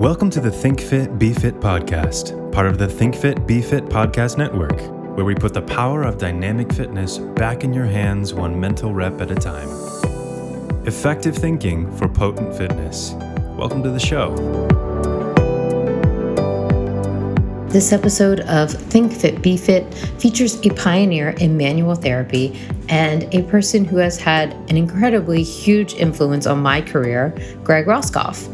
Welcome to the Think Fit Be Fit podcast, part of the Think Fit Be Fit podcast network, where we put the power of dynamic fitness back in your hands one mental rep at a time. Effective thinking for potent fitness. Welcome to the show. This episode of Think Fit Be Fit features a pioneer in manual therapy and a person who has had an incredibly huge influence on my career, Greg Roskopf.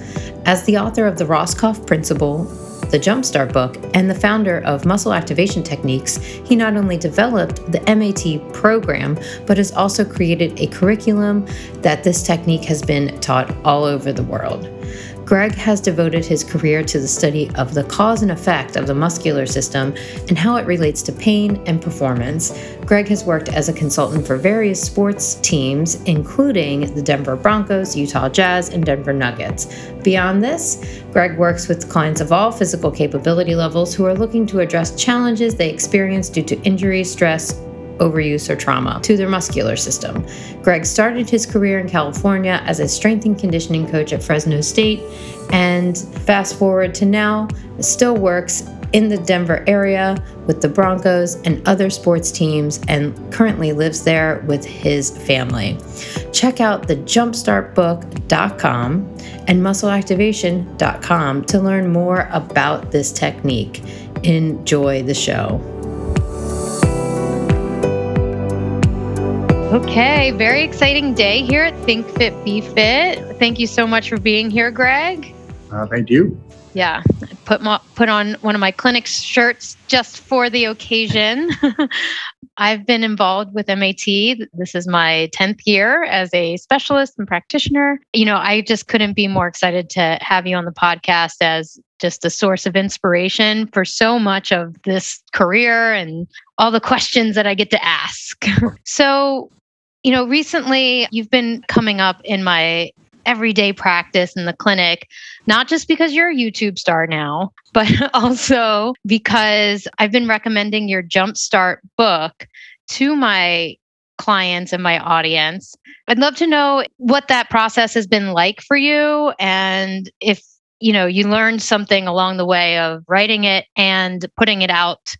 As the author of the Roskopf Principle, the Jumpstart book, and the founder of Muscle Activation Techniques, he not only developed the MAT program, but has also created a curriculum that this technique has been taught all over the world. Greg has devoted his career to the study of the cause and effect of the muscular system and how it relates to pain and performance. Greg has worked as a consultant for various sports teams, including the Denver Broncos, Utah Jazz, and Denver Nuggets. Beyond this, Greg works with clients of all physical capability levels who are looking to address challenges they experience due to injury, stress, overuse, or trauma to their muscular system. Greg started his career in California as a strength and conditioning coach at Fresno State, and fast forward to now, still works in the Denver area with the Broncos and other sports teams and currently lives there with his family. Check out the jumpstartbook.com and muscleactivation.com to learn more about this technique. Enjoy the show. Okay, very exciting day here at Think Fit Be Fit. Thank you so much for being here, Greg. Uh, thank you. Yeah, put my, put on one of my clinic shirts just for the occasion. I've been involved with MAT. This is my 10th year as a specialist and practitioner. You know, I just couldn't be more excited to have you on the podcast as just a source of inspiration for so much of this career and all the questions that I get to ask. so, you know, recently you've been coming up in my everyday practice in the clinic, not just because you're a YouTube star now, but also because I've been recommending your Jumpstart book to my clients and my audience. I'd love to know what that process has been like for you and if you know you learned something along the way of writing it and putting it out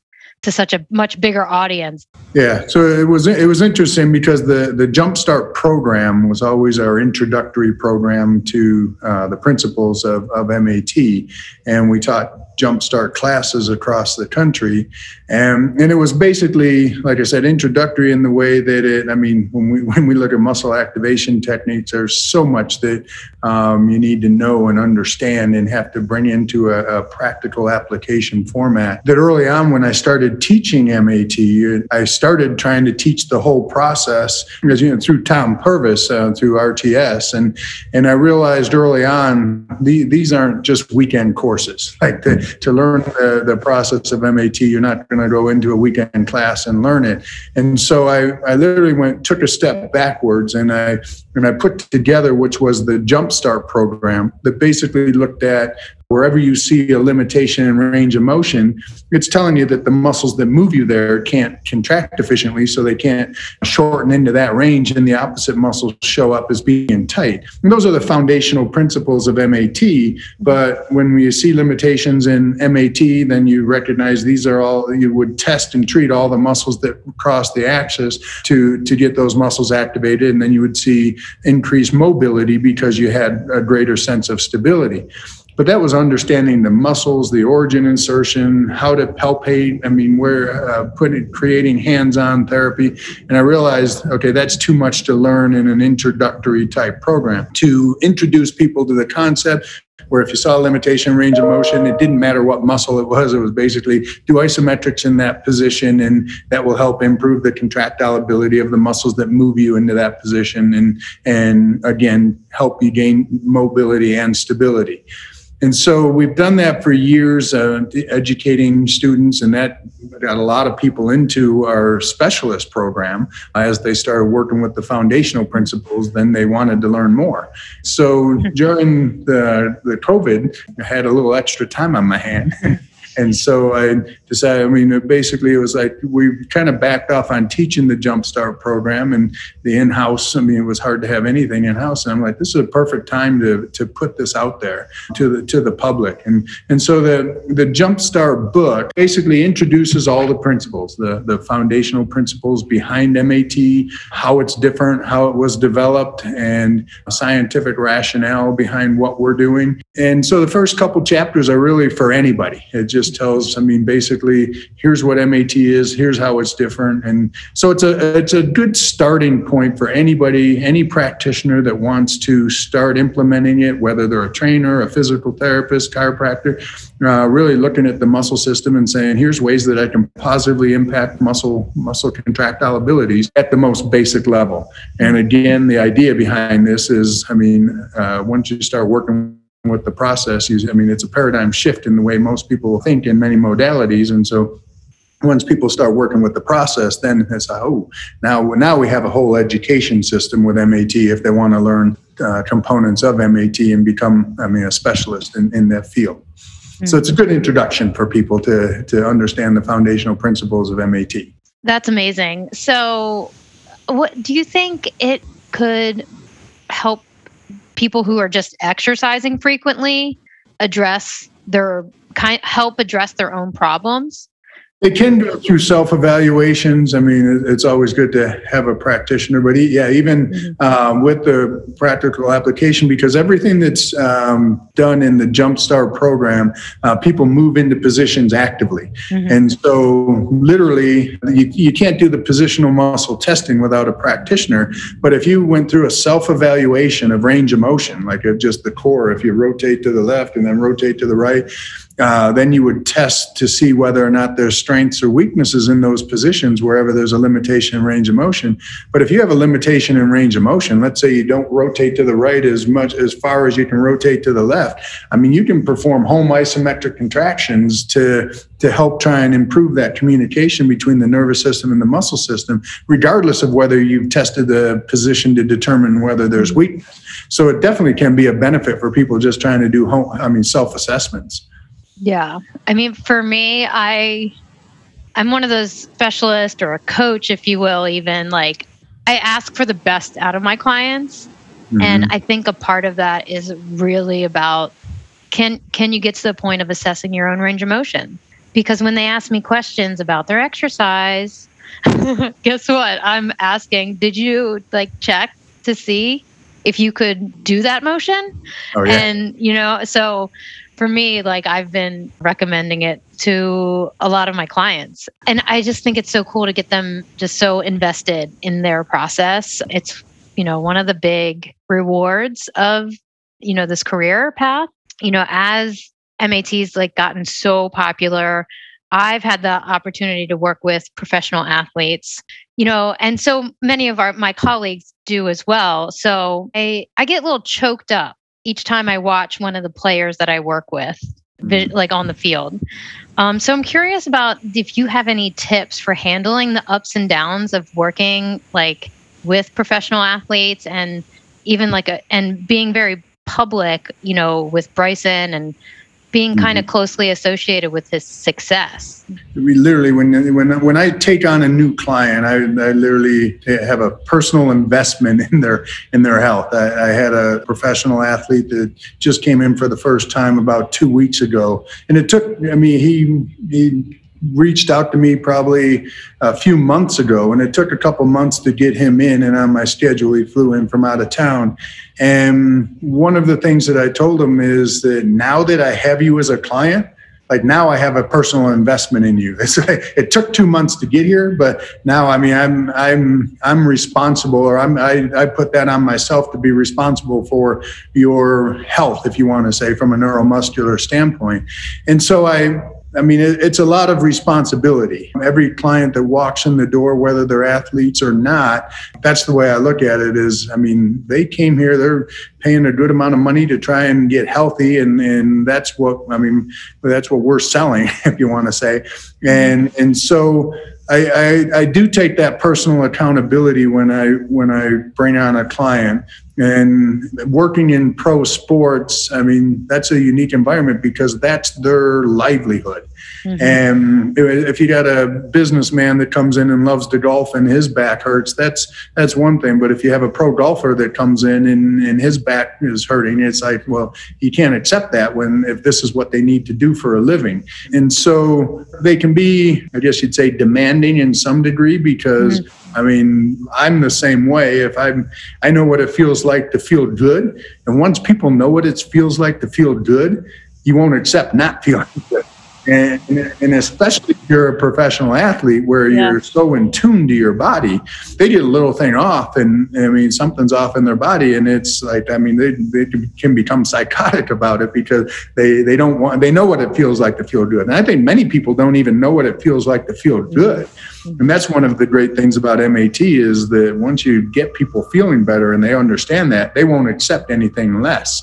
to such a much bigger audience. Yeah, so it was it was interesting because the the Jumpstart program was always our introductory program to uh, the principles of, of MAT, and we taught jumpstart classes across the country. And and it was basically like i said introductory in the way that it i mean when we when we look at muscle activation techniques there's so much that um, you need to know and understand and have to bring into a, a, practical application format. That early on when i started teaching mat i started trying to teach the whole process because you know through tom purvis uh, through rts and and i realized early on the, these aren't just weekend courses like the, to learn the, the process of MAT, you're not going to go into a weekend class and learn it. And so I, I literally went, took a step backwards and I, and I put together, which was the Jumpstart program that basically looked at wherever you see a limitation in range of motion, it's telling you that the muscles that move you there can't contract efficiently, so they can't shorten into that range, and the opposite muscles show up as being tight. And those are the foundational principles of MAT. But when you see limitations in MAT, then you recognize these are all you would test and treat all the muscles that cross the axis to to get those muscles activated, and then you would see increased mobility because you had a greater sense of stability but that was understanding the muscles, the origin insertion, how to palpate. I mean, where uh, putting creating hands-on therapy, and I realized, okay, that's too much to learn in an introductory type program. To introduce people to the concept, where if you saw a limitation range of motion, it didn't matter what muscle it was. It was basically do isometrics in that position, and that will help improve the contractile ability of the muscles that move you into that position, and and again help you gain mobility and stability. And so we've done that for years, uh, educating students, and that got a lot of people into our specialist program. As they started working with the foundational principles, then they wanted to learn more. So during the, the COVID, I had a little extra time on my hand. and so I decided. I mean, basically, it was like we kind of backed off on teaching the Jumpstart program and the in-house. I mean, it was hard to have anything in-house, and I'm like, this is a perfect time to to put this out there to the to the public. And and so the the Jumpstart book basically introduces all the principles, the the foundational principles behind MAT, how it's different, how it was developed, and scientific rationale behind what we're doing. And so the first couple chapters are really for anybody. It just tells, I mean, basically, here's what MAT is, here's how it's different. And so it's a it's a good starting point for anybody, any practitioner that wants to start implementing it, whether they're a trainer, a physical therapist, chiropractor, uh, really looking at the muscle system and saying, here's ways that I can positively impact muscle muscle contractile abilities at the most basic level. And again, the idea behind this is, I mean, uh, once you start working with the process, you, I mean, it's a paradigm shift in the way most people think in many modalities, and so once people start working with the process, then it's oh, now now we have a whole education system with MAT if they want to learn uh, components of MAT and become, I mean, a specialist in, in that field. Mm-hmm. So it's a good introduction for people to to understand the foundational principles of MAT. That's amazing. So, what do you think it could people who are just exercising frequently address their kind help address their own problems they can go through self evaluations. I mean, it's always good to have a practitioner, but yeah, even mm-hmm. um, with the practical application, because everything that's um, done in the Jumpstart program, uh, people move into positions actively. Mm-hmm. And so, literally, you, you can't do the positional muscle testing without a practitioner. But if you went through a self evaluation of range of motion, like of just the core, if you rotate to the left and then rotate to the right, uh, then you would test to see whether or not there's strengths or weaknesses in those positions wherever there's a limitation in range of motion. But if you have a limitation in range of motion, let's say you don't rotate to the right as much as far as you can rotate to the left. I mean, you can perform home isometric contractions to to help try and improve that communication between the nervous system and the muscle system, regardless of whether you've tested the position to determine whether there's weakness. So it definitely can be a benefit for people just trying to do home, I mean, self assessments. Yeah. I mean, for me, I I'm one of those specialists or a coach, if you will, even like I ask for the best out of my clients. Mm-hmm. And I think a part of that is really about can can you get to the point of assessing your own range of motion? Because when they ask me questions about their exercise, guess what? I'm asking, did you like check to see if you could do that motion? Oh, yeah. And you know, so for me, like I've been recommending it to a lot of my clients. And I just think it's so cool to get them just so invested in their process. It's, you know, one of the big rewards of, you know, this career path. You know, as MAT's like gotten so popular, I've had the opportunity to work with professional athletes, you know, and so many of our my colleagues do as well. So I I get a little choked up each time I watch one of the players that I work with, mm. like on the field. Um, so I'm curious about if you have any tips for handling the ups and downs of working like with professional athletes and even like a and being very public, you know, with Bryson and being mm-hmm. kind of closely associated with his success. We literally, when when when I take on a new client, I, I literally have a personal investment in their in their health. I, I, had a professional athlete that just came in for the first time about two weeks ago, and it took. I mean, he he reached out to me probably a few months ago, and it took a couple months to get him in and on my schedule. He flew in from out of town. And one of the things that I told him is that now that I have you as a client, like now I have a personal investment in you. it took two months to get here, but now I mean I'm I'm I'm responsible, or I'm I, I put that on myself to be responsible for your health, if you want to say, from a neuromuscular standpoint. And so I I mean, it's a lot of responsibility. Every client that walks in the door, whether they're athletes or not, that's the way I look at it is, I mean, they came here, they're paying a good amount of money to try and get healthy. And, and that's what, I mean, that's what we're selling, if you want to say. And, and so I, I, I do take that personal accountability when I, when I bring on a client and working in pro sports, I mean, that's a unique environment because that's their livelihood. Mm-hmm. And if you got a businessman that comes in and loves to golf and his back hurts, that's that's one thing. But if you have a pro golfer that comes in and, and his back is hurting, it's like, well, you can't accept that when if this is what they need to do for a living. And so they can be, I guess you'd say, demanding in some degree because. Mm-hmm I mean, I'm the same way. If I'm, I know what it feels like to feel good, and once people know what it feels like to feel good, you won't accept not feeling good. And, and especially if you're a professional athlete where yeah. you're so in tune to your body, they get a little thing off, and I mean something's off in their body, and it's like I mean they, they can become psychotic about it because they they don't want they know what it feels like to feel good, and I think many people don't even know what it feels like to feel good, mm-hmm. and that's one of the great things about MAT is that once you get people feeling better and they understand that, they won't accept anything less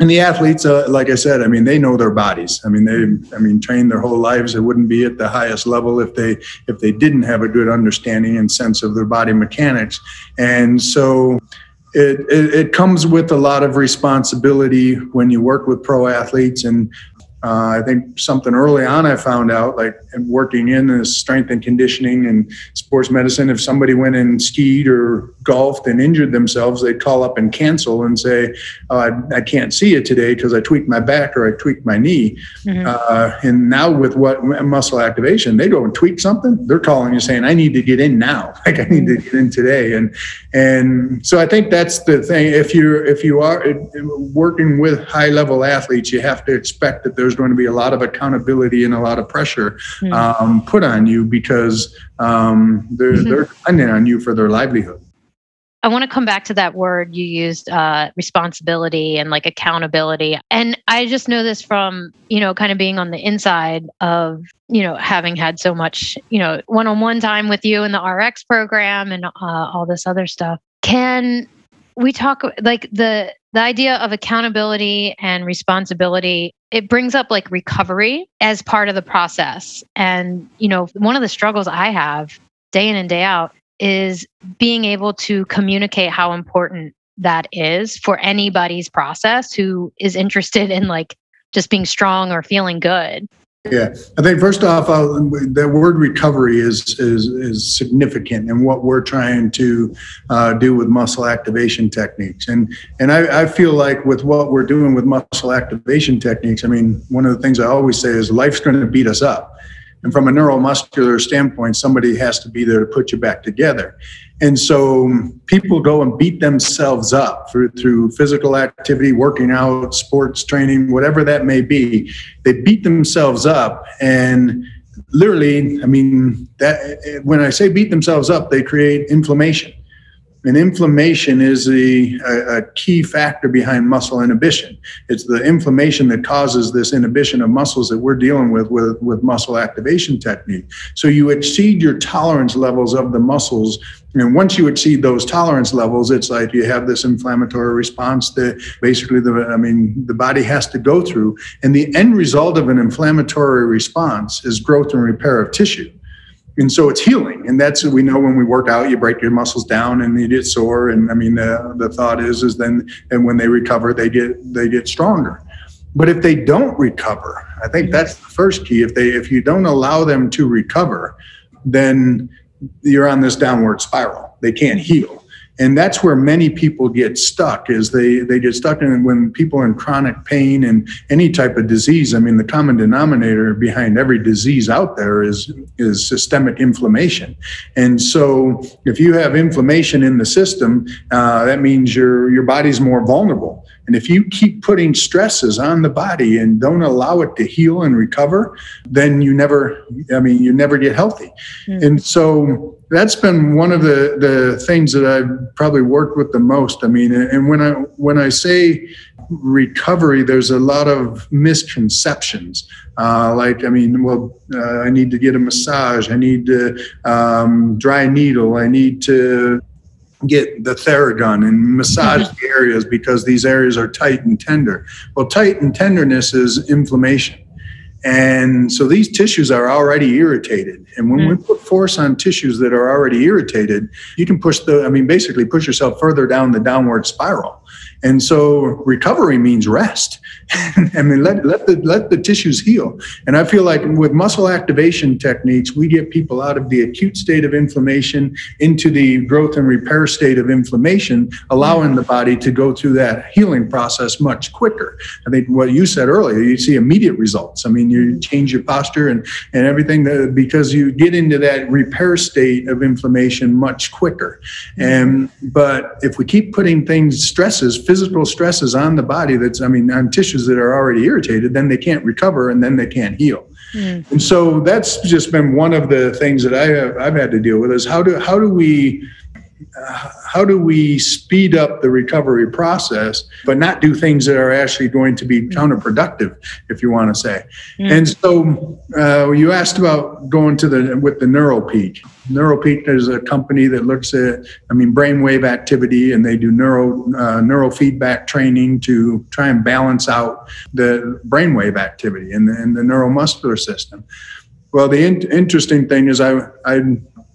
and the athletes, uh, like I said, I mean, they know their bodies. I mean, they, I mean, trained their whole lives. It wouldn't be at the highest level if they, if they didn't have a good understanding and sense of their body mechanics. And so, it, it, it comes with a lot of responsibility when you work with pro athletes and uh, I think something early on I found out, like working in the strength and conditioning and sports medicine, if somebody went and skied or golfed and injured themselves, they'd call up and cancel and say, oh, I, I, can't see it today because I tweaked my back or I tweaked my knee. Mm-hmm. Uh, and now with what muscle activation, they go and tweak something. They're calling you saying, I need to get in now. Like I need to get in today. And, and so I think that's the thing. If you're, if you are working with high level athletes, you have to expect that there's going to be a lot of accountability and a lot of pressure mm-hmm. um, put on you because um, they're, mm-hmm. they're dependent on you for their livelihood. I want to come back to that word you used, uh, responsibility and like accountability. And I just know this from, you know, kind of being on the inside of, you know, having had so much, you know, one on one time with you in the RX program and uh, all this other stuff. Can we talk like the, the idea of accountability and responsibility it brings up like recovery as part of the process and you know one of the struggles i have day in and day out is being able to communicate how important that is for anybody's process who is interested in like just being strong or feeling good. Yeah, I think first off, I'll, the word recovery is is is significant in what we're trying to uh, do with muscle activation techniques, and and I, I feel like with what we're doing with muscle activation techniques, I mean, one of the things I always say is life's going to beat us up and from a neuromuscular standpoint, somebody has to be there to put you back together. And so um, people go and beat themselves up through, through physical activity, working out, sports training, whatever that may be. They beat themselves up and literally, I mean, that when I say beat themselves up, they create inflammation. And inflammation is a, a, key factor behind muscle inhibition. It's the inflammation that causes this inhibition of muscles that we're dealing with with, with muscle activation technique. So you exceed your tolerance levels of the muscles. And once you exceed those tolerance levels, it's like you have this inflammatory response that basically the I mean the body has to go through. And the end result of an inflammatory response is growth and repair of tissue and so it's healing. And that's we know when we work out you break your muscles down and you get sore. And i mean the, the thought is is then and when they recover they get they get stronger. But if they don't recover i think that's the first key. If they if you don't allow them to recover then you're on this downward spiral. They can't heal and that's where many people get stuck is they they get stuck in when people are in chronic pain and any type of disease i mean the common denominator behind every disease out there is is systemic inflammation. And so if you have inflammation in the system uh, that means your your body's more vulnerable and if you keep putting stresses on the body and don't allow it to heal and recover, then you never, I mean, you never get healthy. Mm. And so that's been one of the, the things that I've probably worked with the most. I mean, and when I, when I say recovery, there's a lot of misconceptions. Uh, like, I mean, well, uh, I need to get a massage. I need to um, dry needle. I need to get the Theragun and massage mm-hmm. the areas because these areas are tight and tender. Well, tight and tenderness is inflammation. And so these tissues are already irritated. And when mm. we put force on tissues that are already irritated, you can push the, I mean, basically push yourself further down the downward spiral. And so recovery means rest. I mean, let, let the let the tissues heal. And I feel like with muscle activation techniques, we get people out of the acute state of inflammation into the growth and repair state of inflammation, allowing the body to go through that healing process much quicker. I think what you said earlier, you see immediate results. I mean, you change your posture and and everything that, because you get into that repair state of inflammation much quicker. And but if we keep putting things stresses, physical stresses on the body, that's I mean on tissues that are already irritated, then they can't recover and then they can't heal. Mm. And so that's just been one of the things that I have I've had to deal with is how do how do we how do we speed up the recovery process, but not do things that are actually going to be counterproductive, if you want to say? Mm. And so uh, you asked about going to the with the NeuroPeak. NeuroPeak is a company that looks at, I mean, brainwave activity, and they do neuro uh, neurofeedback training to try and balance out the brainwave activity in the, in the neuromuscular system. Well, the in- interesting thing is, I I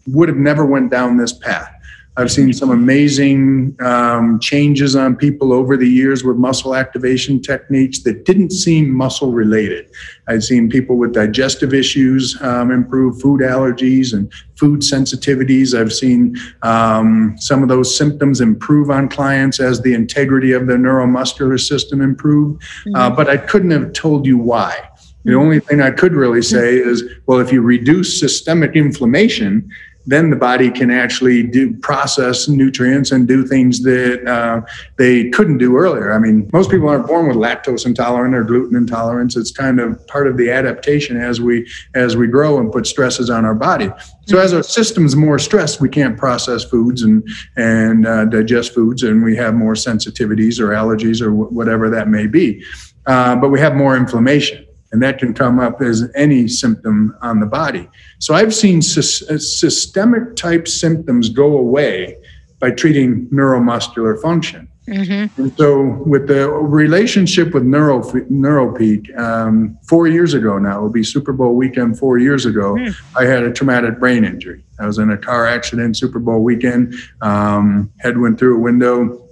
would have never went down this path I've seen some amazing um, changes on people over the years with muscle activation techniques that didn't seem muscle related. I've seen people with digestive issues um, improve, food allergies and food sensitivities. I've seen um, some of those symptoms improve on clients as the integrity of the neuromuscular system improved, uh, mm-hmm. uh, but I couldn't have told you why. The only thing I could really say is, well, if you reduce systemic inflammation, then the body can actually do process nutrients and do things that uh, they couldn't do earlier. I mean, most people aren't born with lactose intolerant or gluten intolerance. It's kind of part of the adaptation as we as we grow and put stresses on our body. So as our system's more stressed, we can't process foods and and uh, digest foods, and we have more sensitivities or allergies or whatever that may be. Uh, but we have more inflammation and that can come up as any symptom on the body. So I've seen sy- systemic type symptoms go away by treating neuromuscular function. Mm-hmm. And so, with the relationship with Neuro NeuroPeak, um, four years ago now, it will be Super Bowl weekend. Four years ago, mm. I had a traumatic brain injury. I was in a car accident Super Bowl weekend. Um, head went through a window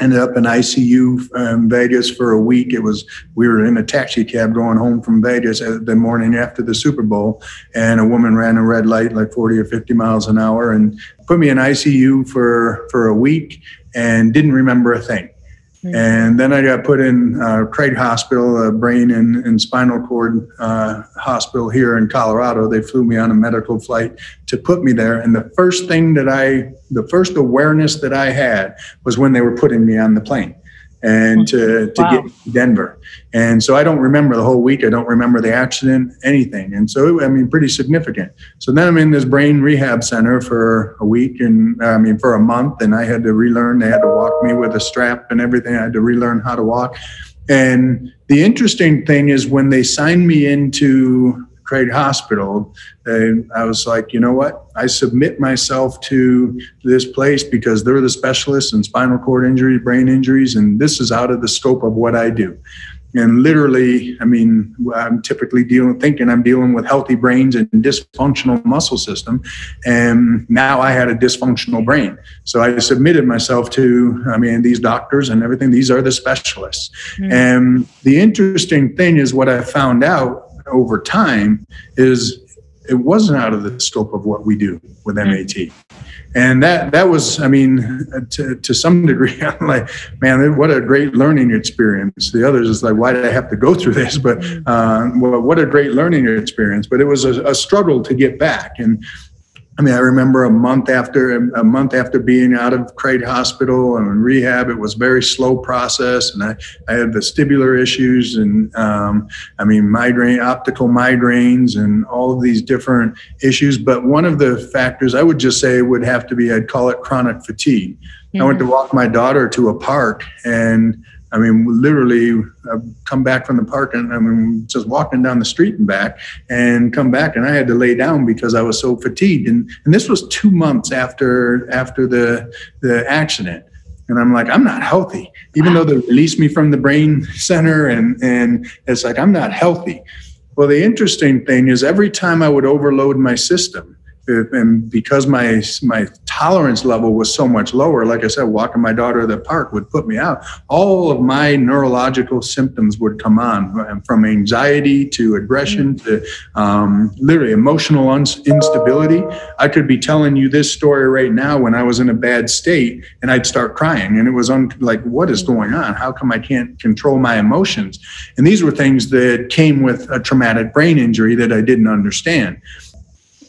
ended up in ICU in um, Vegas for a week. It was we were in a taxi cab going home from Vegas the morning after the Super Bowl, and a woman ran a red light like 40 or 50 miles an hour and put me in ICU for for a week and didn't remember a thing. And then I got put in uh, Craig Hospital, a brain and, and spinal cord uh, hospital here in Colorado. They flew me on a medical flight to put me there. And the first thing that I, the first awareness that I had was when they were putting me on the plane and mm-hmm. to, to wow. get to Denver. And so I don't remember the whole week. I don't remember the accident, anything. And so, I mean, pretty significant. So then I'm in this brain rehab center for a week and I mean, for a month. And I had to relearn, they had to walk me with a strap and everything. I had to relearn how to walk. And the interesting thing is when they signed me into Craig Hospital, and I was like, you know what? I submit myself to this place because they're the specialists in spinal cord injuries, brain injuries, and this is out of the scope of what I do. And literally, I mean, I'm typically dealing, thinking I'm dealing with healthy brains and dysfunctional muscle system. And now I had a dysfunctional brain. So I submitted myself to, I mean, these doctors and everything. These are the specialists. Mm-hmm. And the interesting thing is what I found out over time is it wasn't out of the scope of what we do with MAT. And that that was, I mean, to, to some degree, I'm like, man, what a great learning experience. The others is like, why did I have to go through this? But uh, well, what a great learning experience. But it was a, a struggle to get back. And I mean, I remember a month after a month after being out of Craig Hospital and rehab, it was a very slow process, and I, I had vestibular issues and um, I mean migraine, optical migraines, and all of these different issues. But one of the factors I would just say would have to be I'd call it chronic fatigue. Mm-hmm. I went to mm-hmm. walk my daughter to a park and I mean, literally, I've come back from the park and I mean, just walking down the street and back, and come back, and I had to lay down because I was so fatigued. And and this was two months after after the the accident, and I'm like, I'm not healthy, even though they released me from the brain center, and and it's like I'm not healthy. Well, the interesting thing is every time I would overload my system, and because my my tolerance level was so much lower. Like I said, walking my daughter to the park would put me out. All of my neurological symptoms would come on, from anxiety to aggression to um, literally emotional instability. I could be telling you this story right now when I was in a bad state, and I'd start crying, and it was un- like, "What is going on? How come I can't control my emotions?" And these were things that came with a traumatic brain injury that I didn't understand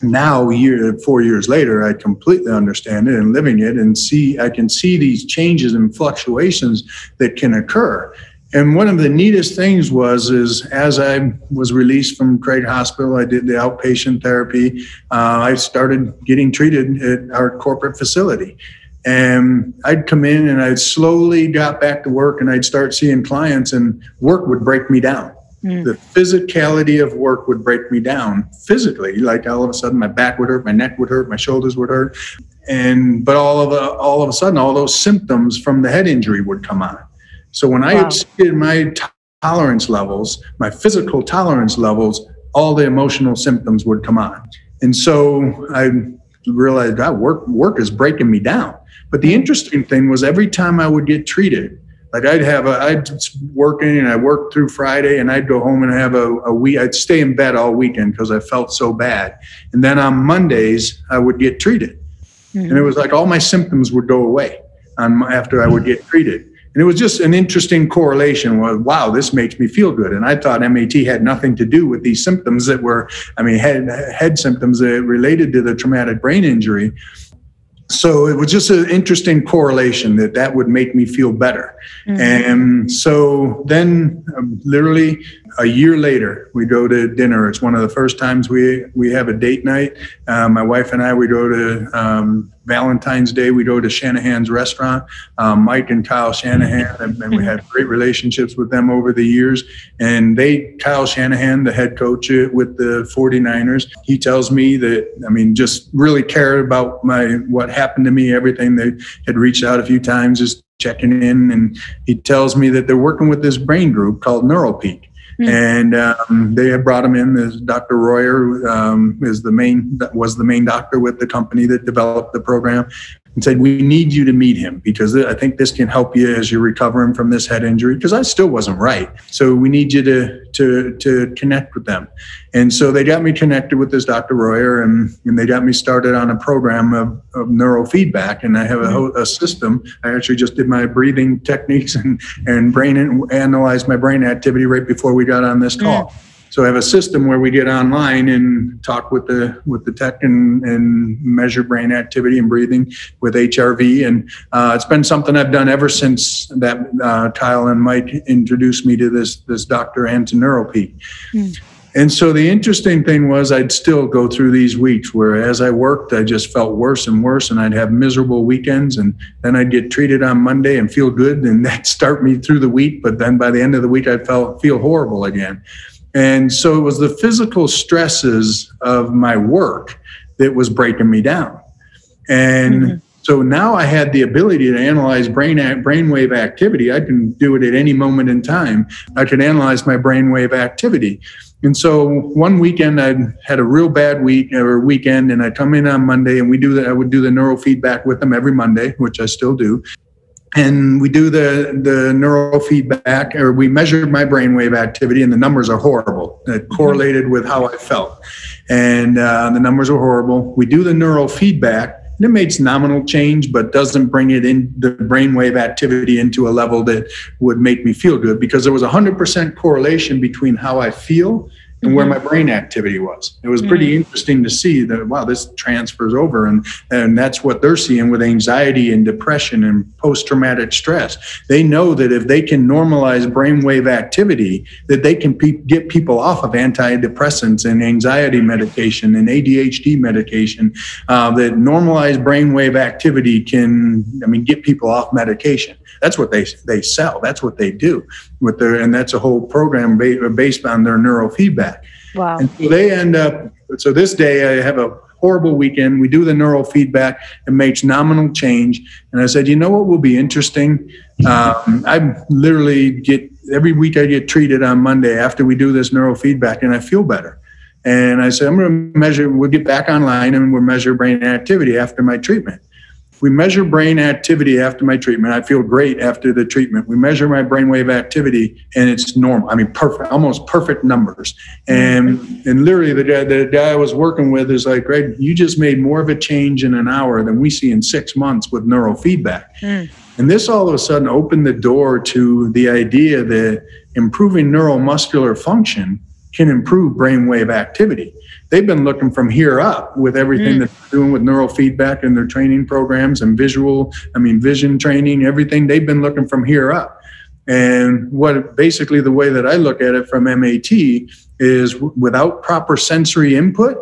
now year four years later i completely understand it and living it and see i can see these changes and fluctuations that can occur. And one of the neatest things was is as i was released from craig hospital i did the outpatient therapy. Uh, i started getting treated at our corporate facility. And i'd come in and i'd slowly got back to work and i'd start seeing clients and work would break me down Mm. The physicality of work would break me down physically. Like all of a sudden, my back would hurt, my neck would hurt, my shoulders would hurt, and but all of a, all of a sudden, all those symptoms from the head injury would come on. So when I exceeded my tolerance levels, my physical tolerance levels, all the emotional symptoms would come on. And so I realized that work work is breaking me down. But the interesting thing was every time I would get treated, like I'd have a, I'd working and I worked through Friday and I'd go home and have a, a week, I'd stay in bed all weekend because I felt so bad. And then on Mondays, I would get treated. Mm-hmm. And it was like all my symptoms would go away on, after I would get treated. And it was just an interesting correlation. Was wow, this makes me feel good. And I thought MAT had nothing to do with these symptoms that were, I mean, head head symptoms that related to the traumatic brain injury so it was just an interesting correlation that that would make me feel better. Mm-hmm. and so then um, literally a year later we go to dinner. It's one of the first times we we have a date night. Uh, my wife and i we go to um, valentine's day we go to shanahan's restaurant. Um, mike and kyle shanahan and, we had great relationships with them over the years. And they kyle shanahan the head coach with the 49ers he tells me that i mean just really cared about my what happened to me everything. They had reached out a few times just checking in. And he tells me that they're working with this brain group called neuropeak Mm-hmm. And um, they had brought him in. As Dr. Royer um, is the main was the main doctor with the company that developed the program, and said, "We need you to meet him because I think this can help you as you're recovering from this head injury." Because I still wasn't right, so we need you to to to connect with them. And so they got me connected with this Dr. Royer, and, and they got me started on a program of, of neurofeedback. And I have a, a system. I actually just did my breathing techniques and and brain and analyzed my brain activity right before we got on this call. Mm. So I have a system where we get online and talk with the with the tech and, and measure brain activity and breathing with HRV. And uh, it's been something I've done ever since that uh, Kyle and Mike introduced me to this this doctor and to NeuroPeak. Mm. And so the interesting thing was I'd still go through these weeks where as I worked, I just felt worse and worse and I'd have miserable weekends and then I'd get treated on Monday and feel good and that start me through the week. But then by the end of the week, I'd felt, feel horrible again. And so it was the physical stresses of my work that was breaking me down. And mm-hmm. so now I had the ability to analyze brain brainwave activity. I can do it at any moment in time. I could analyze my brainwave activity. And so one weekend I had a real bad week or weekend, and I come in on Monday, and we do that. I would do the neurofeedback with them every Monday, which I still do and we do the the neurofeedback or we measured my brainwave activity and the numbers are horrible. It mm-hmm. correlated with how i felt. And uh, the numbers are horrible. We do the neurofeedback and it makes nominal change but doesn't bring it in the brainwave activity into a level that would make me feel good because there was a 100% correlation between how i feel and where mm-hmm. my brain activity was. It was pretty mm-hmm. interesting to see that wow, this transfers over, and and that's what they're seeing with anxiety and depression and post-traumatic stress. They know that if they can normalize brainwave activity, that they can pe- get people off of antidepressants and anxiety medication and ADHD medication. Uh, that normalized brainwave activity can, I mean, get people off medication. That's what they they sell. That's what they do with their, and that's a whole program based on their neurofeedback. Wow. And so they end up. So this day I have a horrible weekend. We do the neurofeedback and makes nominal change. And I said, you know what will be interesting? Um, I literally get every week I get treated on Monday after we do this neurofeedback, and I feel better. And I said, I'm going to measure. We'll get back online and we'll measure brain activity after my treatment. We measure brain activity after my treatment. I feel great after the treatment. We measure my brainwave activity and it's normal. I mean, perfect, almost perfect numbers. And and literally the guy, the guy I was working with is like, Greg, you just made more of a change in an hour than we see in six months with neurofeedback. Mm. And this all of a sudden opened the door to the idea that improving neuromuscular function can improve brainwave activity they've been looking from here up with everything mm. that they're doing with neurofeedback and their training programs and visual, I mean, vision training, everything. They've been looking from here up. And what basically the way that I look at it from MAT is without proper sensory input,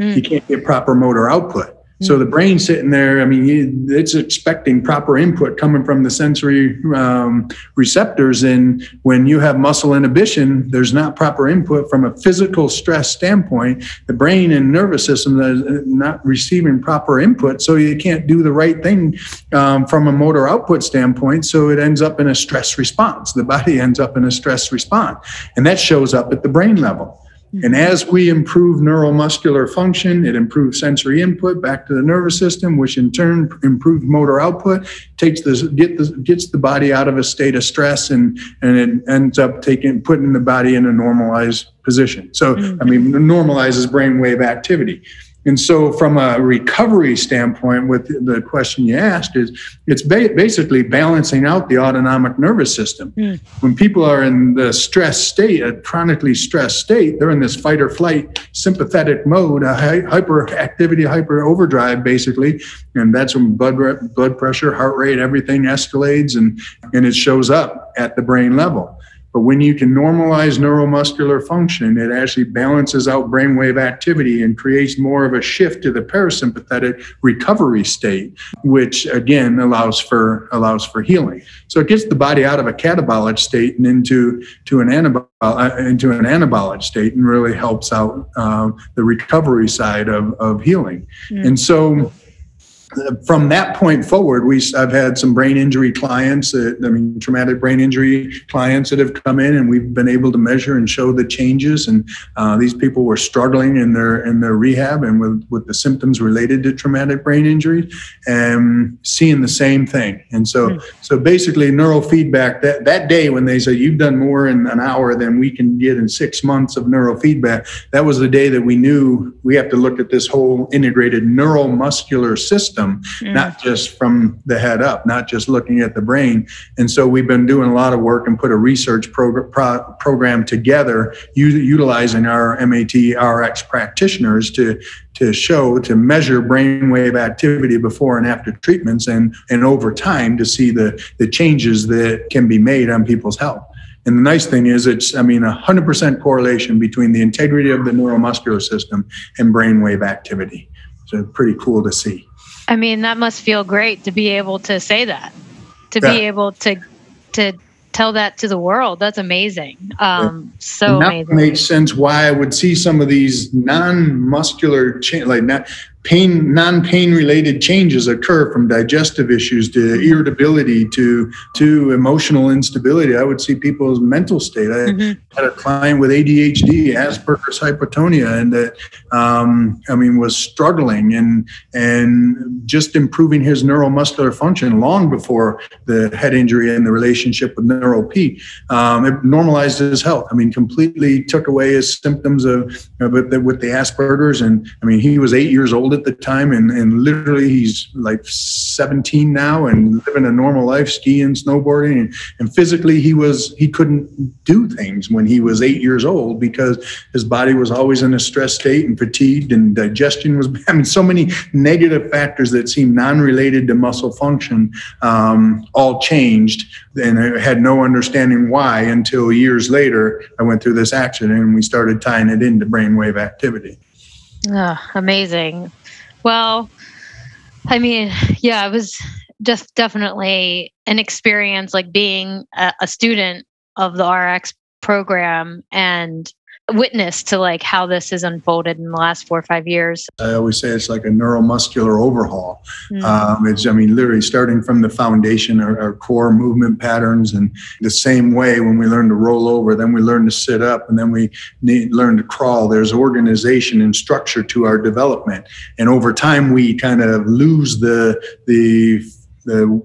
mm. you can't get proper motor output. So the brain sitting there, I mean, it's expecting proper input coming from the sensory um, receptors. And when you have muscle inhibition, there's not proper input from a physical stress standpoint. The brain and nervous system is not receiving proper input, so you can't do the right thing um, from a motor output standpoint. So it ends up in a stress response. The body ends up in a stress response, and that shows up at the brain level. And as we improve neuromuscular function, it improves sensory input back to the nervous system, which in turn improves motor output, takes this get the gets the body out of a state of stress, and and it ends up taking putting the body in a normalized position. So mm-hmm. I mean, normalizes brainwave activity. And so, from a recovery standpoint, with the question you asked, is it's ba- basically balancing out the autonomic nervous system. Mm. When people are in the stress state, a chronically stressed state, they're in this fight or flight sympathetic mode, a hy- hyperactivity, hyper overdrive, basically, and that's when blood re- blood pressure, heart rate, everything escalates, and and it shows up at the brain level. But when you can normalize neuromuscular function, it actually balances out brainwave activity and creates more of a shift to the parasympathetic recovery state, which again allows for allows for healing. So it gets the body out of a catabolic state and into to an anabolic uh, into an anabolic state and really helps out uh, the recovery side of, of healing. Mm. And so from that point forward, we I've had some brain injury clients, that, I mean, traumatic brain injury clients that have come in, and we've been able to measure and show the changes. And uh, these people were struggling in their in their rehab and with with the symptoms related to traumatic brain injury, and seeing the same thing. And so, mm. so basically, neurofeedback that that day when they say you've done more in an hour than we can get in six months of neurofeedback, that was the day that we knew we have to look at this whole integrated neuromuscular system system, mm. not just from the head up, not just looking at the brain. And so we've been doing a lot of work and put a research prog- pro- program together, u- utilizing our MAT RX practitioners to to show to measure brainwave activity before and after treatments and and over time to see the the changes that can be made on people's health. And the nice thing is, it's, I mean, 100% correlation between the integrity of the neuromuscular system and brainwave activity. So pretty cool to see. I mean, that must feel great to be able to say that, to yeah. be able to to tell that to the world. That's amazing. Um, so that amazing. makes sense why I would see some of these non-muscular, cha- like not pain non-pain related changes occur from digestive issues to irritability to to emotional instability i would see people's mental state i mm-hmm. had a client with adhd asperger's hypotonia and that um, i mean was struggling and and just improving his neuromuscular function long before the head injury and the relationship with NeuroP. Um, it normalized his health i mean completely took away his symptoms of, of with, the, with the asperger's and i mean he was eight years old at the time, and, and literally he's like 17 now and living a normal life, skiing, snowboarding, and, and physically he was he couldn't do things when he was eight years old because his body was always in a stress state and fatigued, and digestion was. I mean, so many negative factors that seem non-related to muscle function um, all changed, and I had no understanding why until years later I went through this accident and we started tying it into brainwave activity. Oh, amazing. Well, I mean, yeah, it was just definitely an experience like being a, a student of the RX program and witness to like how this has unfolded in the last four or five years. I always say it's like a neuromuscular overhaul. Mm. Um, it's, I mean, literally starting from the foundation, our, our, core movement patterns, and the same way when we learn to roll over, then we learn to sit up, and then we need, learn to crawl. There's organization and structure to our development, and over time we kind of lose the the the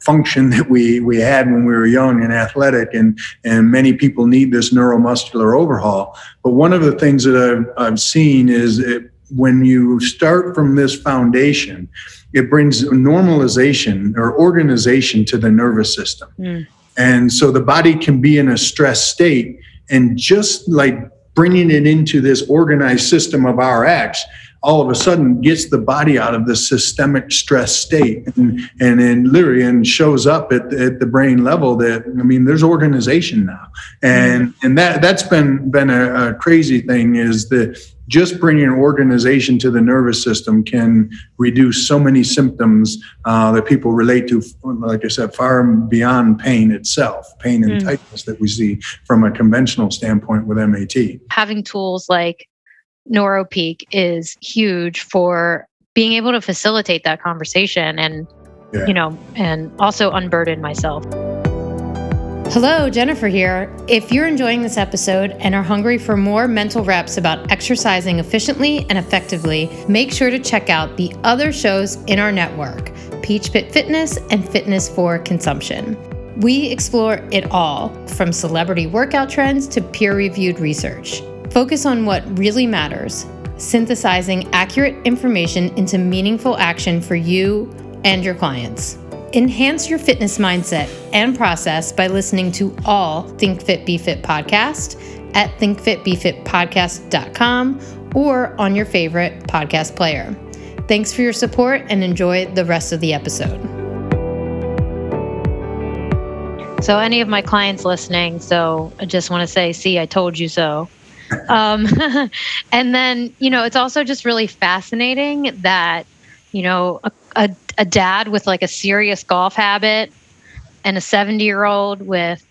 function that we we had when we were young and athletic and and many people need this neuromuscular overhaul but one of the things that i've, I've seen is it, when you start from this foundation it brings normalization or organization to the nervous system mm. and so the body can be in a stress state and just like bringing it into this organized system of rx all of a sudden gets the body out of the systemic stress state and and then literally and shows up at, at the brain level that I mean there's organization now and and that that's been been a, a crazy thing is that just bringing organization to the nervous system can reduce so many symptoms uh, that people relate to, like I said, far beyond pain itself, pain and mm. tightness that we see from a conventional standpoint with MAT. Having tools like NeuroPeak is huge for being able to facilitate that conversation and yeah. you know and also unburden myself Hello, Jennifer here. If you're enjoying this episode and are hungry for more mental reps about exercising efficiently and effectively, make sure to check out the other shows in our network Peach Pit Fitness and Fitness for Consumption. We explore it all, from celebrity workout trends to peer reviewed research. Focus on what really matters, synthesizing accurate information into meaningful action for you and your clients. Enhance your fitness mindset and process by listening to all Think Fit Be Fit podcast at thinkfitbefitpodcast.com or on your favorite podcast player. Thanks for your support and enjoy the rest of the episode. So, any of my clients listening, so I just want to say, see, I told you so um, and then, you know, it's also just really fascinating that, you know, a, a, a dad with like a serious golf habit and a 70 year old with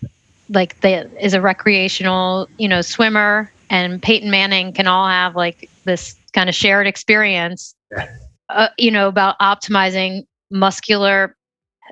like the is a recreational, you know, swimmer and Peyton Manning can all have like this kind of shared experience, uh, you know, about optimizing muscular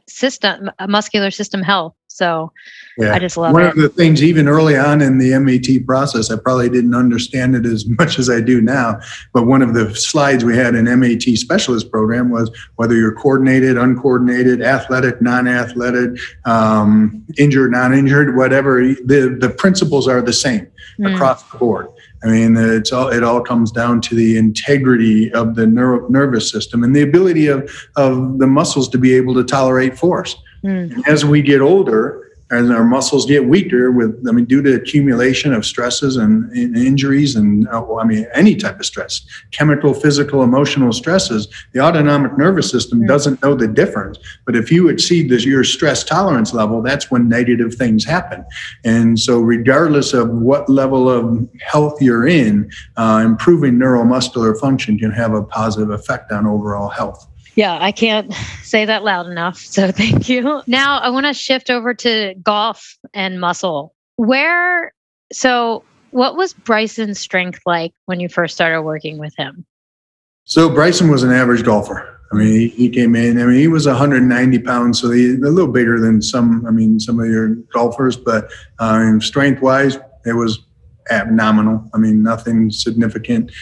system, muscular system health. So yeah. I just love One it. of the things, even early on in the MAT process, I probably didn't understand it as much as I do now. But one of the slides we had in MAT specialist program was whether you're coordinated, uncoordinated, athletic, non-athletic, um, injured, non-injured, whatever, the, the principles are the same mm. across the board. I mean, it's all it all comes down to the integrity of the neuro, nervous system and the ability of of the muscles to be able to tolerate force. Mm. As we get older, as our muscles get weaker with i mean due to accumulation of stresses and, and injuries and uh, i mean any type of stress chemical physical emotional stresses the autonomic nervous system mm. doesn't know the difference. But if you exceed this, your stress tolerance level that's when negative things happen. And so regardless of what level of health you're in uh, improving neuromuscular function can have a positive effect on overall health yeah, I can't say that loud enough. So thank you. Now I want to shift over to golf and muscle. Where, so what was Bryson's strength like when you first started working with him? So Bryson was an average golfer. I mean, he, came in. I mean, he was 190 pounds, so he, a little bigger than some. I mean, some of your golfers, but um, strength-wise, it was abnormal. I mean, nothing significant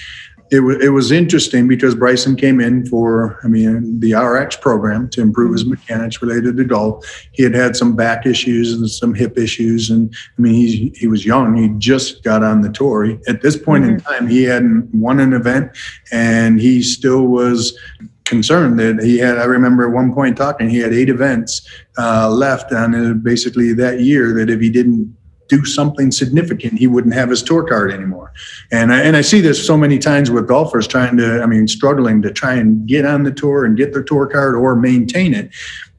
it, w- it was interesting because Bryson came in for, I mean, the RX program to improve his mechanics related to golf. He had had some back issues and some hip issues. And I mean, he, he was young. He just got on the tour. He, at this point mm-hmm. in time, he hadn't won an event and he still was concerned that he had. I remember at one point talking, he had eight events uh, left on basically that year that if he didn't do something significant, he wouldn't have his tour card anymore. And I, and I see this so many times with golfers trying to, I mean, struggling to try and get on the tour and get their tour card or maintain it.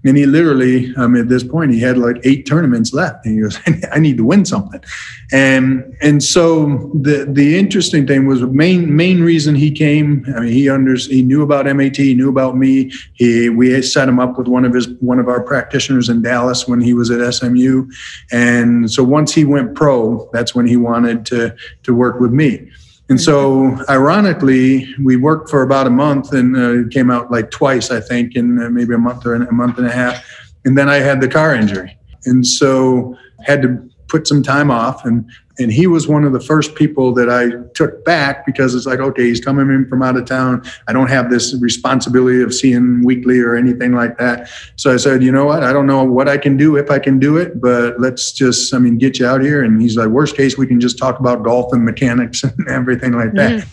And he literally, I mean, at this point, he had like eight tournaments left. And he goes, I need to win something. And and so the the interesting thing was the main main reason he came. I mean, he under he knew about MAT, he knew about me. He we set him up with one of his one of our practitioners in Dallas when he was at SMU. And so once he went pro, that's when he wanted to to work with me. And so, ironically, we worked for about a month and uh, came out like twice, I think, in uh, maybe a month or a month and a half. And then I had the car injury. And so, had to put some time off. And and he was one of the first people that I took back because it's like, okay, he's coming in from out of town. I don't have this responsibility of seeing weekly or anything like that. So I said, you know what? I don't know what I can do if I can do it, but let's just, I mean, get you out here. And he's like, worst case, we can just talk about golf and mechanics and everything like that. Mm-hmm.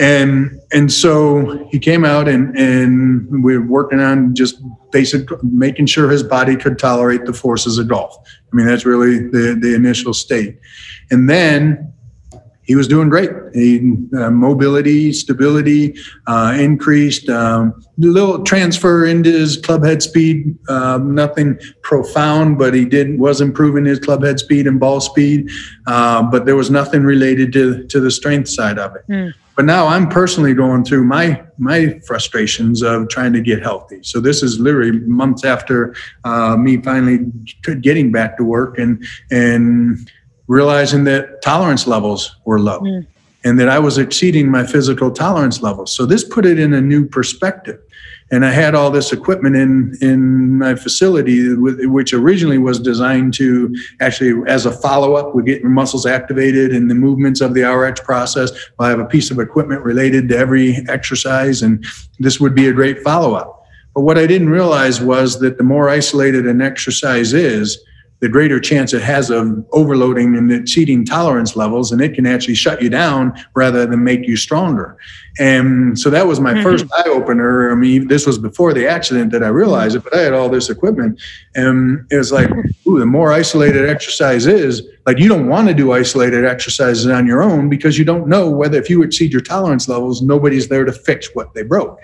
And and so he came out and and we we're working on just basic making sure his body could tolerate the forces of golf. I mean, that's really the the initial state. And then he was doing great. He, uh, mobility, stability uh, increased. Um, little transfer into his club head speed. Um, nothing profound, but he did was improving his club head speed and ball speed. Uh, but there was nothing related to to the strength side of it. Mm. But now I'm personally going through my my frustrations of trying to get healthy. So this is literally months after uh, me finally getting back to work and and realizing that tolerance levels were low mm. and that I was exceeding my physical tolerance levels. So this put it in a new perspective. And I had all this equipment in in my facility, which originally was designed to actually, as a follow up, we get muscles activated and the movements of the RX process. I have a piece of equipment related to every exercise, and this would be a great follow up. But what I didn't realize was that the more isolated an exercise is, the greater chance it has of overloading and exceeding tolerance levels, and it can actually shut you down rather than make you stronger. And so that was my mm-hmm. first eye opener. I mean, this was before the accident that I realized it, but I had all this equipment, and it was like, ooh, the more isolated exercise is, like you don't want to do isolated exercises on your own because you don't know whether if you exceed your tolerance levels, nobody's there to fix what they broke.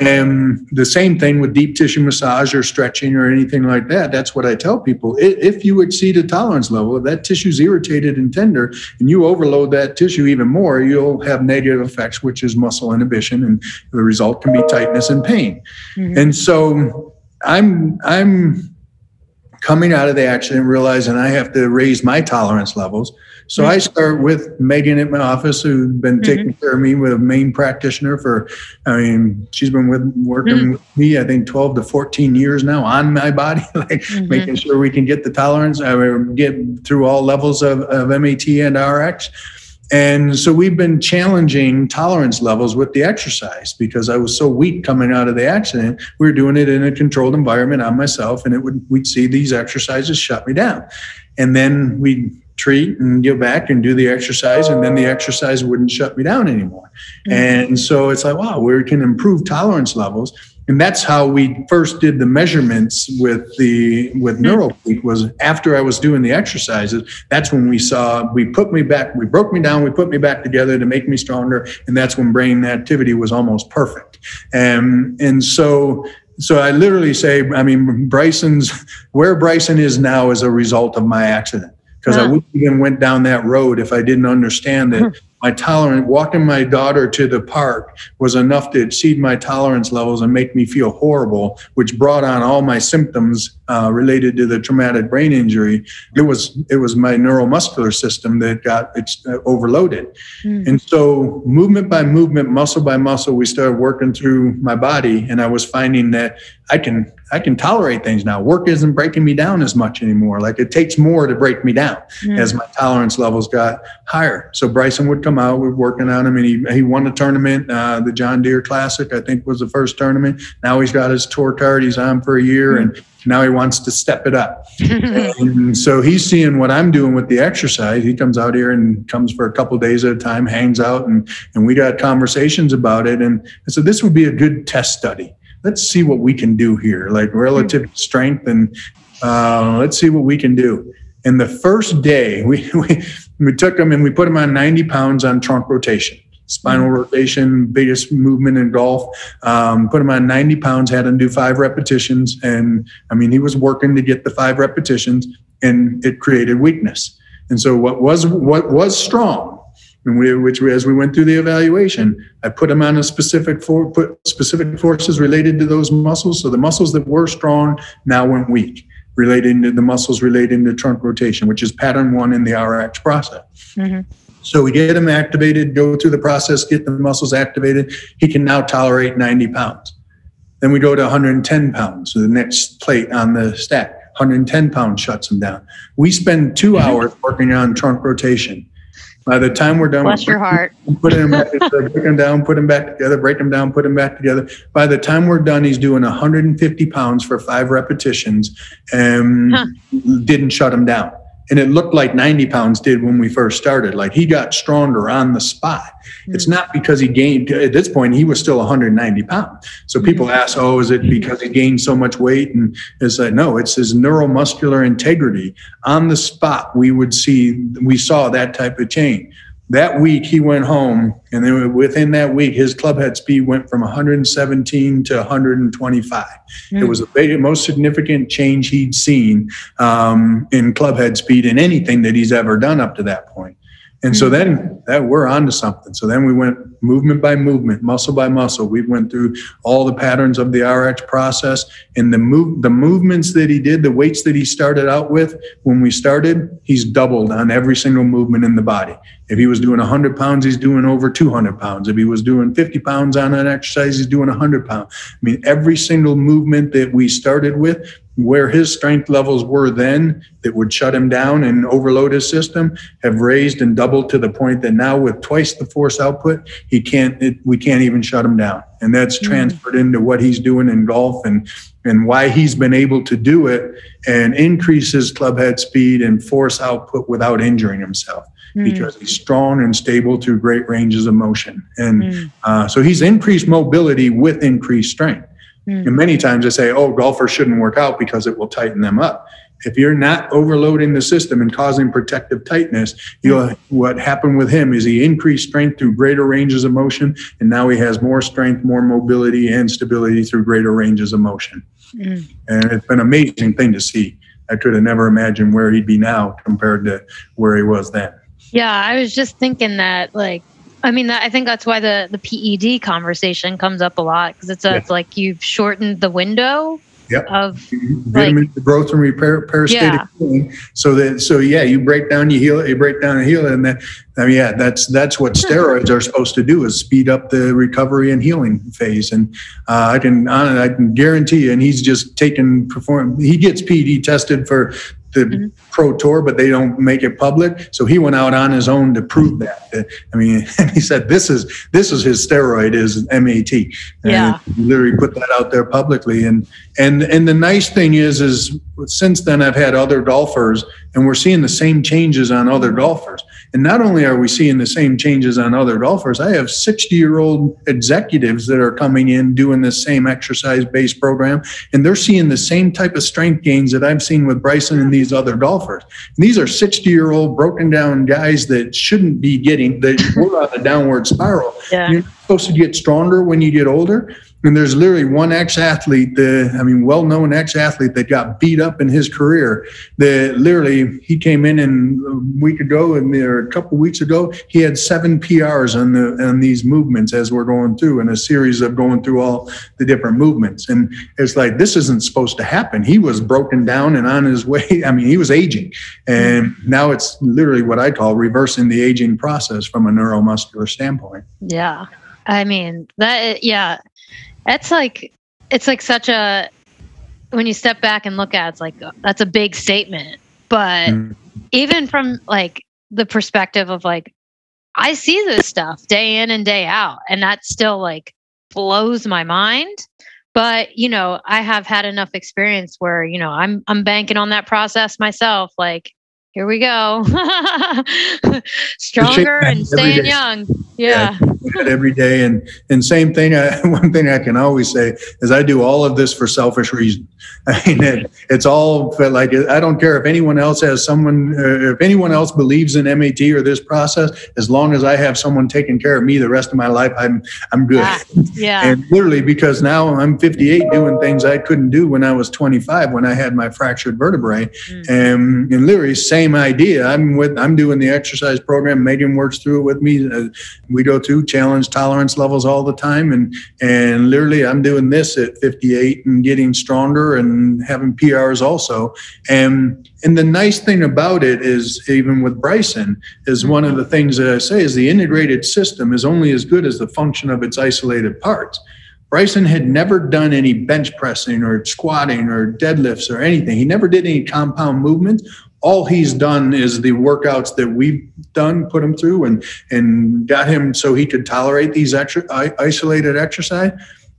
And the same thing with deep tissue massage or stretching or anything like that. That's what I tell people. If you exceed a tolerance level, if that tissue's irritated and tender, and you overload that tissue even more, you'll have negative effects, which is muscle inhibition, and the result can be tightness and pain. Mm-hmm. And so I'm I'm coming out of the accident realizing I have to raise my tolerance levels. So mm-hmm. I start with Megan at my office, who's been mm-hmm. taking care of me with a main practitioner for, I mean, she's been with working mm-hmm. with me, I think 12 to 14 years now on my body, like mm-hmm. making sure we can get the tolerance, I mean, get through all levels of, of MAT and RX. And so we've been challenging tolerance levels with the exercise because I was so weak coming out of the accident. We were doing it in a controlled environment on myself, and it would we'd see these exercises shut me down. And then we'd treat and go back and do the exercise, and then the exercise wouldn't shut me down anymore. Mm-hmm. And so it's like, wow, we can improve tolerance levels and that's how we first did the measurements with the with hmm. NeuroPeak was after I was doing the exercises. That's when we saw we put me back, we broke me down, we put me back together to make me stronger, and that's when brain activity was almost perfect. And and so so I literally say, I mean, Bryson's where Bryson is now is a result of my accident because I wouldn't even went down that road if I didn't understand that hmm my tolerance walking my daughter to the park was enough to exceed my tolerance levels and make me feel horrible which brought on all my symptoms uh, related to the traumatic brain injury it was it was my neuromuscular system that got it's uh, overloaded mm. and so movement by movement muscle by muscle we started working through my body and i was finding that i can I can tolerate things now. Work isn't breaking me down as much anymore. Like it takes more to break me down mm. as my tolerance levels got higher. So Bryson would come out, we're working on him, and he, he won a tournament. Uh, the John Deere Classic, I think, was the first tournament. Now he's got his tour card. He's on for a year, mm. and now he wants to step it up. and so he's seeing what I'm doing with the exercise. He comes out here and comes for a couple days at a time, hangs out, and and we got conversations about it. And I said this would be a good test study let's see what we can do here, like relative mm-hmm. strength, and uh, let's see what we can do. And the first day, we, we we took him and we put him on 90 pounds on trunk rotation. spinal rotation, biggest movement in golf. Um, put him on 90 pounds, had him do five repetitions. And I mean, he was working to get the five repetitions and it created weakness. And so what was, what was strong and we, which we, as we went through the evaluation, I put him on a specific for, put specific forces related to those muscles. So the muscles that were strong now went weak, relating to the muscles relating to trunk rotation, which is pattern one in the RX process. Mm-hmm. So we get him activated, go through the process, get the muscles activated. He can now tolerate 90 pounds. Then we go to 110 pounds, so the next plate on the stack. 110 pounds shuts him down. We spend 2 mm-hmm. hours working on trunk rotation. By the time we're done, bless your heart. Put them back, break him down, put them back together, break them down, put them back together. By the time we're done, he's doing 150 pounds for five repetitions, and huh. didn't shut him down and it looked like 90 pounds did when we first started. Like he got stronger on the spot. Mm-hmm. It's not because he gained, at this point, he was still 190 pounds. So hmm. people mm-hmm. ask, oh, is it because he gained so much weight? And it's like, no, it's his neuromuscular integrity. On the spot, we would see, we saw that type of change. That week he went home, and then within that week, his club head speed went from 117 to 125. Mm. It was the big, most significant change he'd seen um, in club head speed in anything that he's ever done up to that point. And so hmm. then that we're on to something. So then we went movement by movement, muscle by muscle. We went through all the patterns of the RX process and the move the movements that he did, the weights that he started out with when we started, he's doubled on every single movement in the body. If he was doing 100 pounds, he's doing over 200 pounds. If he was doing 50 pounds on an exercise, he's doing 100 pounds. I mean, every single movement that we started with, where his strength levels were then that would shut him down and overload his system have raised and doubled to the point that now with twice the force output he can't it, we can't even shut him down and that's mm-hmm. transferred into what he's doing in golf and and why he's been able to do it and increase his club head speed and force output without injuring himself mm. because he's strong and stable through great ranges of motion and mm. uh, so he's increased mobility with increased strength Mm. And many times I say, oh, golfers shouldn't work out because it will tighten them up. If you're not overloading the system and causing protective tightness, mm. what happened with him is he increased strength through greater ranges of motion, and now he has more strength, more mobility, and stability through greater ranges of motion. Mm. And it's been an amazing thing to see. I could have never imagined where he'd be now compared to where he was then. Yeah, I was just thinking that, like, I mean, I think that's why the the PED conversation comes up a lot because it's, a, yeah. it's like you've shortened the window yep. of vitamin like, growth and repair parasitic yeah. healing. So that so yeah, you break down, you heal you break down and heal and then I mean yeah, that's that's what steroids are supposed to do is speed up the recovery and healing phase. And uh, I can I can guarantee you, and he's just taken perform. He gets PED tested for the mm-hmm. pro tour, but they don't make it public. So he went out on his own to prove that. I mean, and he said this is this is his steroid is MAT. And yeah. He literally put that out there publicly. And and and the nice thing is is since then I've had other golfers and we're seeing the same changes on other golfers. And not only are we seeing the same changes on other golfers, I have 60 year old executives that are coming in doing this same exercise based program, and they're seeing the same type of strength gains that I've seen with Bryson and these other golfers. And these are 60 year old broken down guys that shouldn't be getting, that we're on a downward spiral. Yeah. You're supposed to get stronger when you get older. And there's literally one ex-athlete, the I mean, well-known ex-athlete that got beat up in his career. That literally he came in and a week ago and or a couple weeks ago, he had seven PRs on the on these movements as we're going through in a series of going through all the different movements. And it's like this isn't supposed to happen. He was broken down and on his way. I mean, he was aging, and now it's literally what I call reversing the aging process from a neuromuscular standpoint. Yeah. I mean, that yeah, it's like it's like such a when you step back and look at it, it's like that's a big statement. But mm. even from like the perspective of like I see this stuff day in and day out and that still like blows my mind. But, you know, I have had enough experience where, you know, I'm I'm banking on that process myself like here we go. Stronger and staying young. Yeah. yeah. every day. And, and same thing, I, one thing I can always say is I do all of this for selfish reasons. I mean, it, it's all like, I don't care if anyone else has someone, uh, if anyone else believes in MAT or this process, as long as I have someone taking care of me the rest of my life, I'm, I'm good. Ah, yeah. and literally because now I'm 58 doing things I couldn't do when I was 25 when I had my fractured vertebrae. Mm. And, and literally same idea. I'm with, I'm doing the exercise program. Megan works through it with me. Uh, we go through challenge tolerance levels all the time. And, and literally I'm doing this at 58 and getting stronger and having PRs also. And, and the nice thing about it is even with Bryson is one of the things that I say is the integrated system is only as good as the function of its isolated parts. Bryson had never done any bench pressing or squatting or deadlifts or anything. He never did any compound movements all he's done is the workouts that we've done, put him through, and and got him so he could tolerate these extra, isolated exercise.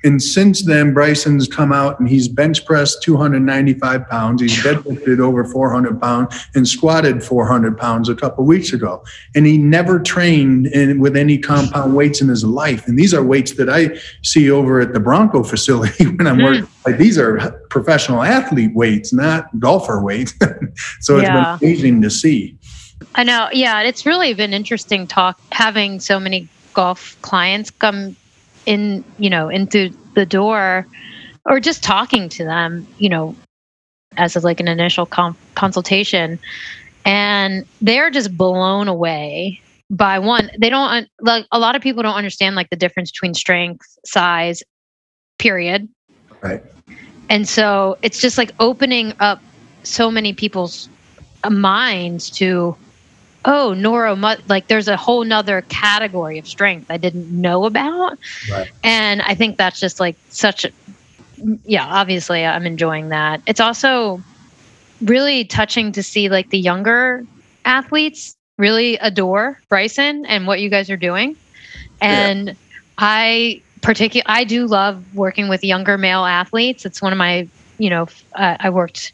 And since then, Bryson's come out and he's bench pressed 295 pounds. He's deadlifted over 400 pounds and squatted 400 pounds a couple weeks ago. And he never trained in, with any compound weights in his life. And these are weights that I see over at the Bronco facility when I'm mm. working. Like these are professional athlete weights, not golfer weights. so it's yeah. been amazing to see. I know. Yeah, it's really been interesting talk having so many golf clients come in you know into the door or just talking to them you know as of like an initial com- consultation. And they're just blown away by one they don't like a lot of people don't understand like the difference between strength size period. Right. And so it's just like opening up so many people's uh, minds to oh neuro like there's a whole nother category of strength i didn't know about right. and i think that's just like such a yeah obviously i'm enjoying that it's also really touching to see like the younger athletes really adore bryson and what you guys are doing and yeah. i particular i do love working with younger male athletes it's one of my you know uh, i worked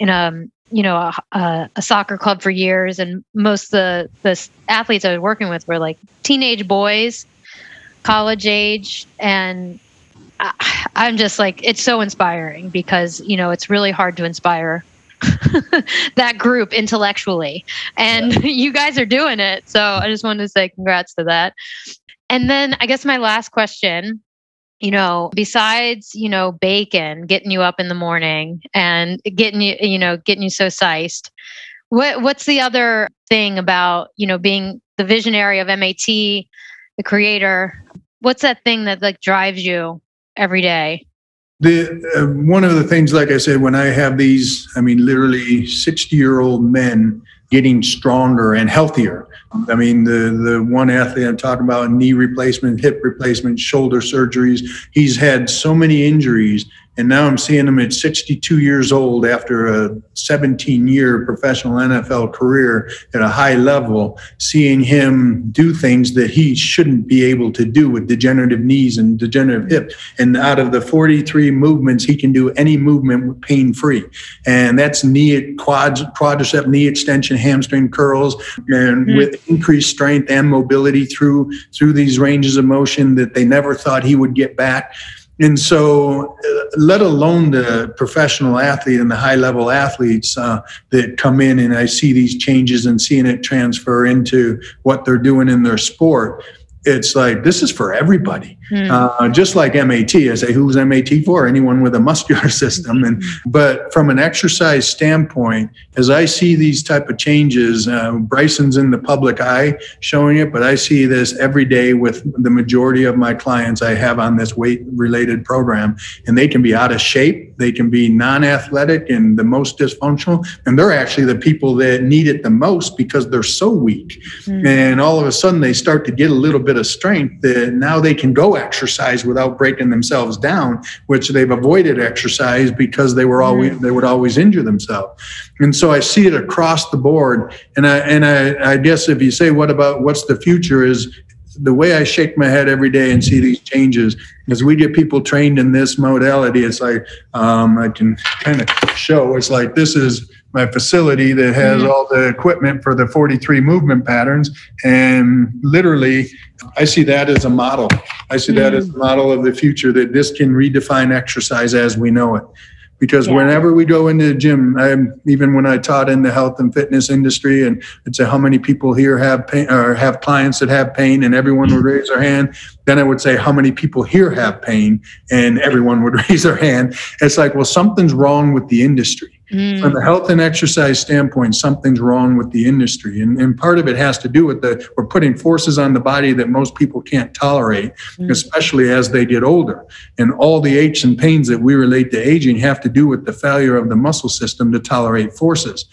in a you know a, a, soccer club for years and most of the the athletes i was working with were like teenage boys college age and I, i'm just like it's so inspiring because you know it's really hard to inspire that group intellectually and yeah. you guys are doing it so i just wanted to say congrats to that and then i guess my last question you know, besides, you know, bacon getting you up in the morning and getting you, you know, getting you so sized, what what's the other thing about, you know, being the visionary of MAT, the creator? What's that thing that like drives you every day? The uh, one of the things, like I said, when I have these, I mean, literally sixty-year-old men getting stronger and healthier. I mean, the the one athlete I'm talking about, knee replacement, hip replacement, shoulder surgeries. He's had so many injuries and now I'm seeing him at 62 years old after a 17 year professional NFL career at a high level, seeing him do things that he shouldn't be able to do with degenerative knees and degenerative hip. And out of the 43 movements, he can do any movement pain free. And that's knee, quad, quadricep knee extension, hamstring curls, and mm-hmm. with increased strength and mobility through, through these ranges of motion that they never thought he would get back. And so, uh, let alone the professional athlete and the high level athletes uh, that come in, and I see these changes and seeing it transfer into what they're doing in their sport it's like this is for everybody. Mm. uh, just like mat i say who's mat for? Anyone with a muscular system. And but from an exercise standpoint as i see these type of changes uh, bryson's in the public eye showing it but i see this every day with the majority of my clients i have on this weight related program and they can be out of shape they can be non-athletic and the most dysfunctional and they're actually the people that need it the most because they're so weak mm. and all of a sudden they start to get a little bit of strength that now they can go exercise without breaking themselves down, which they've avoided exercise because they were always they would always injure themselves. And so I see it across the board. And I and I, I guess if you say what about what's the future is the way I shake my head every day and see these changes as we get people trained in this modality, it's like um, I can kind of show. It's like this is my facility that has mm-hmm. all the equipment for the 43 movement patterns. And literally, I see that as a model. I see mm-hmm. that as a model of the future that this can redefine exercise as we know it because yeah. whenever we go into the gym, I'm, even when I taught in the health and fitness industry, and I'd say how many people here have pain or have clients that have pain, and everyone would raise their hand. Then I would say how many people here have pain, and everyone would raise their hand. It's like, well, something's wrong with the industry. Mm. From the health and exercise standpoint, something's wrong with the industry. And, and part of it has to do with the we're putting forces on the body that most people can't tolerate, mm. especially as they get older. And all the aches and pains that we relate to aging have to do with the failure of the muscle system to tolerate forces.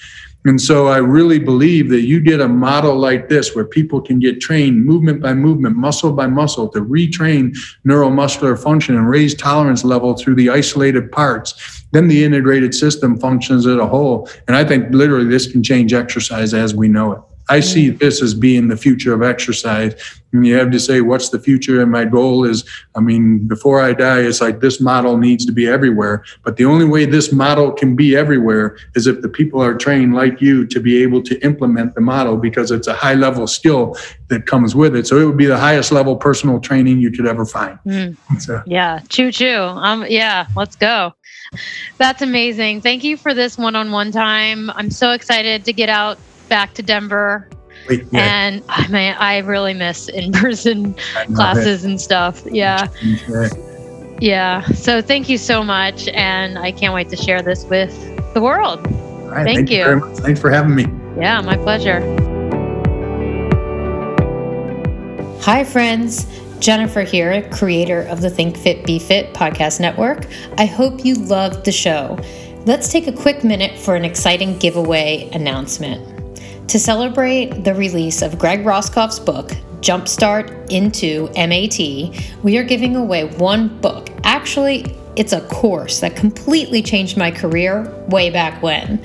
And so I really believe that you get a model like this where people can get trained movement by movement, muscle by muscle to retrain neuromuscular function and raise tolerance level through the isolated parts. Then the integrated system functions as a whole. And I think literally this can change exercise as we know it. I see this as being the future of exercise. And you have to say, what's the future? And my goal is, I mean, before I die, it's like this model needs to be everywhere. But the only way this model can be everywhere is if the people are trained like you to be able to implement the model because it's a high level skill that comes with it. So it would be the highest level personal training you could ever find. Mm. So. Yeah, choo choo. Um, yeah, let's go. That's amazing. Thank you for this one on one time. I'm so excited to get out back to Denver. Wait, yeah. And oh, I mean, I really miss in person classes and stuff. Yeah. Yeah. So thank you so much. And I can't wait to share this with the world. Right, thank, thank, you. you Thanks for having me. Yeah, my pleasure. Hi, friends. Jennifer here, creator of the Think Fit Be Fit podcast network. I hope you loved the show. Let's take a quick minute for an exciting giveaway announcement. To celebrate the release of Greg Roskopf's book, Jumpstart into MAT, we are giving away one book. Actually, it's a course that completely changed my career way back when.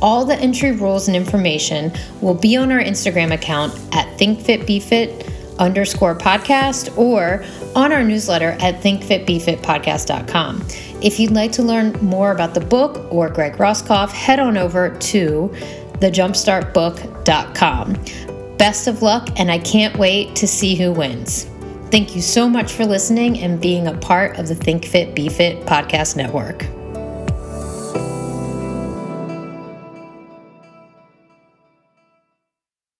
All the entry rules and information will be on our Instagram account at thinkfitbefit underscore podcast or on our newsletter at thinkfitbefitpodcast.com. If you'd like to learn more about the book or Greg Roskopf, head on over to thejumpstartbook.com. Best of luck, and I can't wait to see who wins. Thank you so much for listening and being a part of the Think Fit Be Fit podcast network.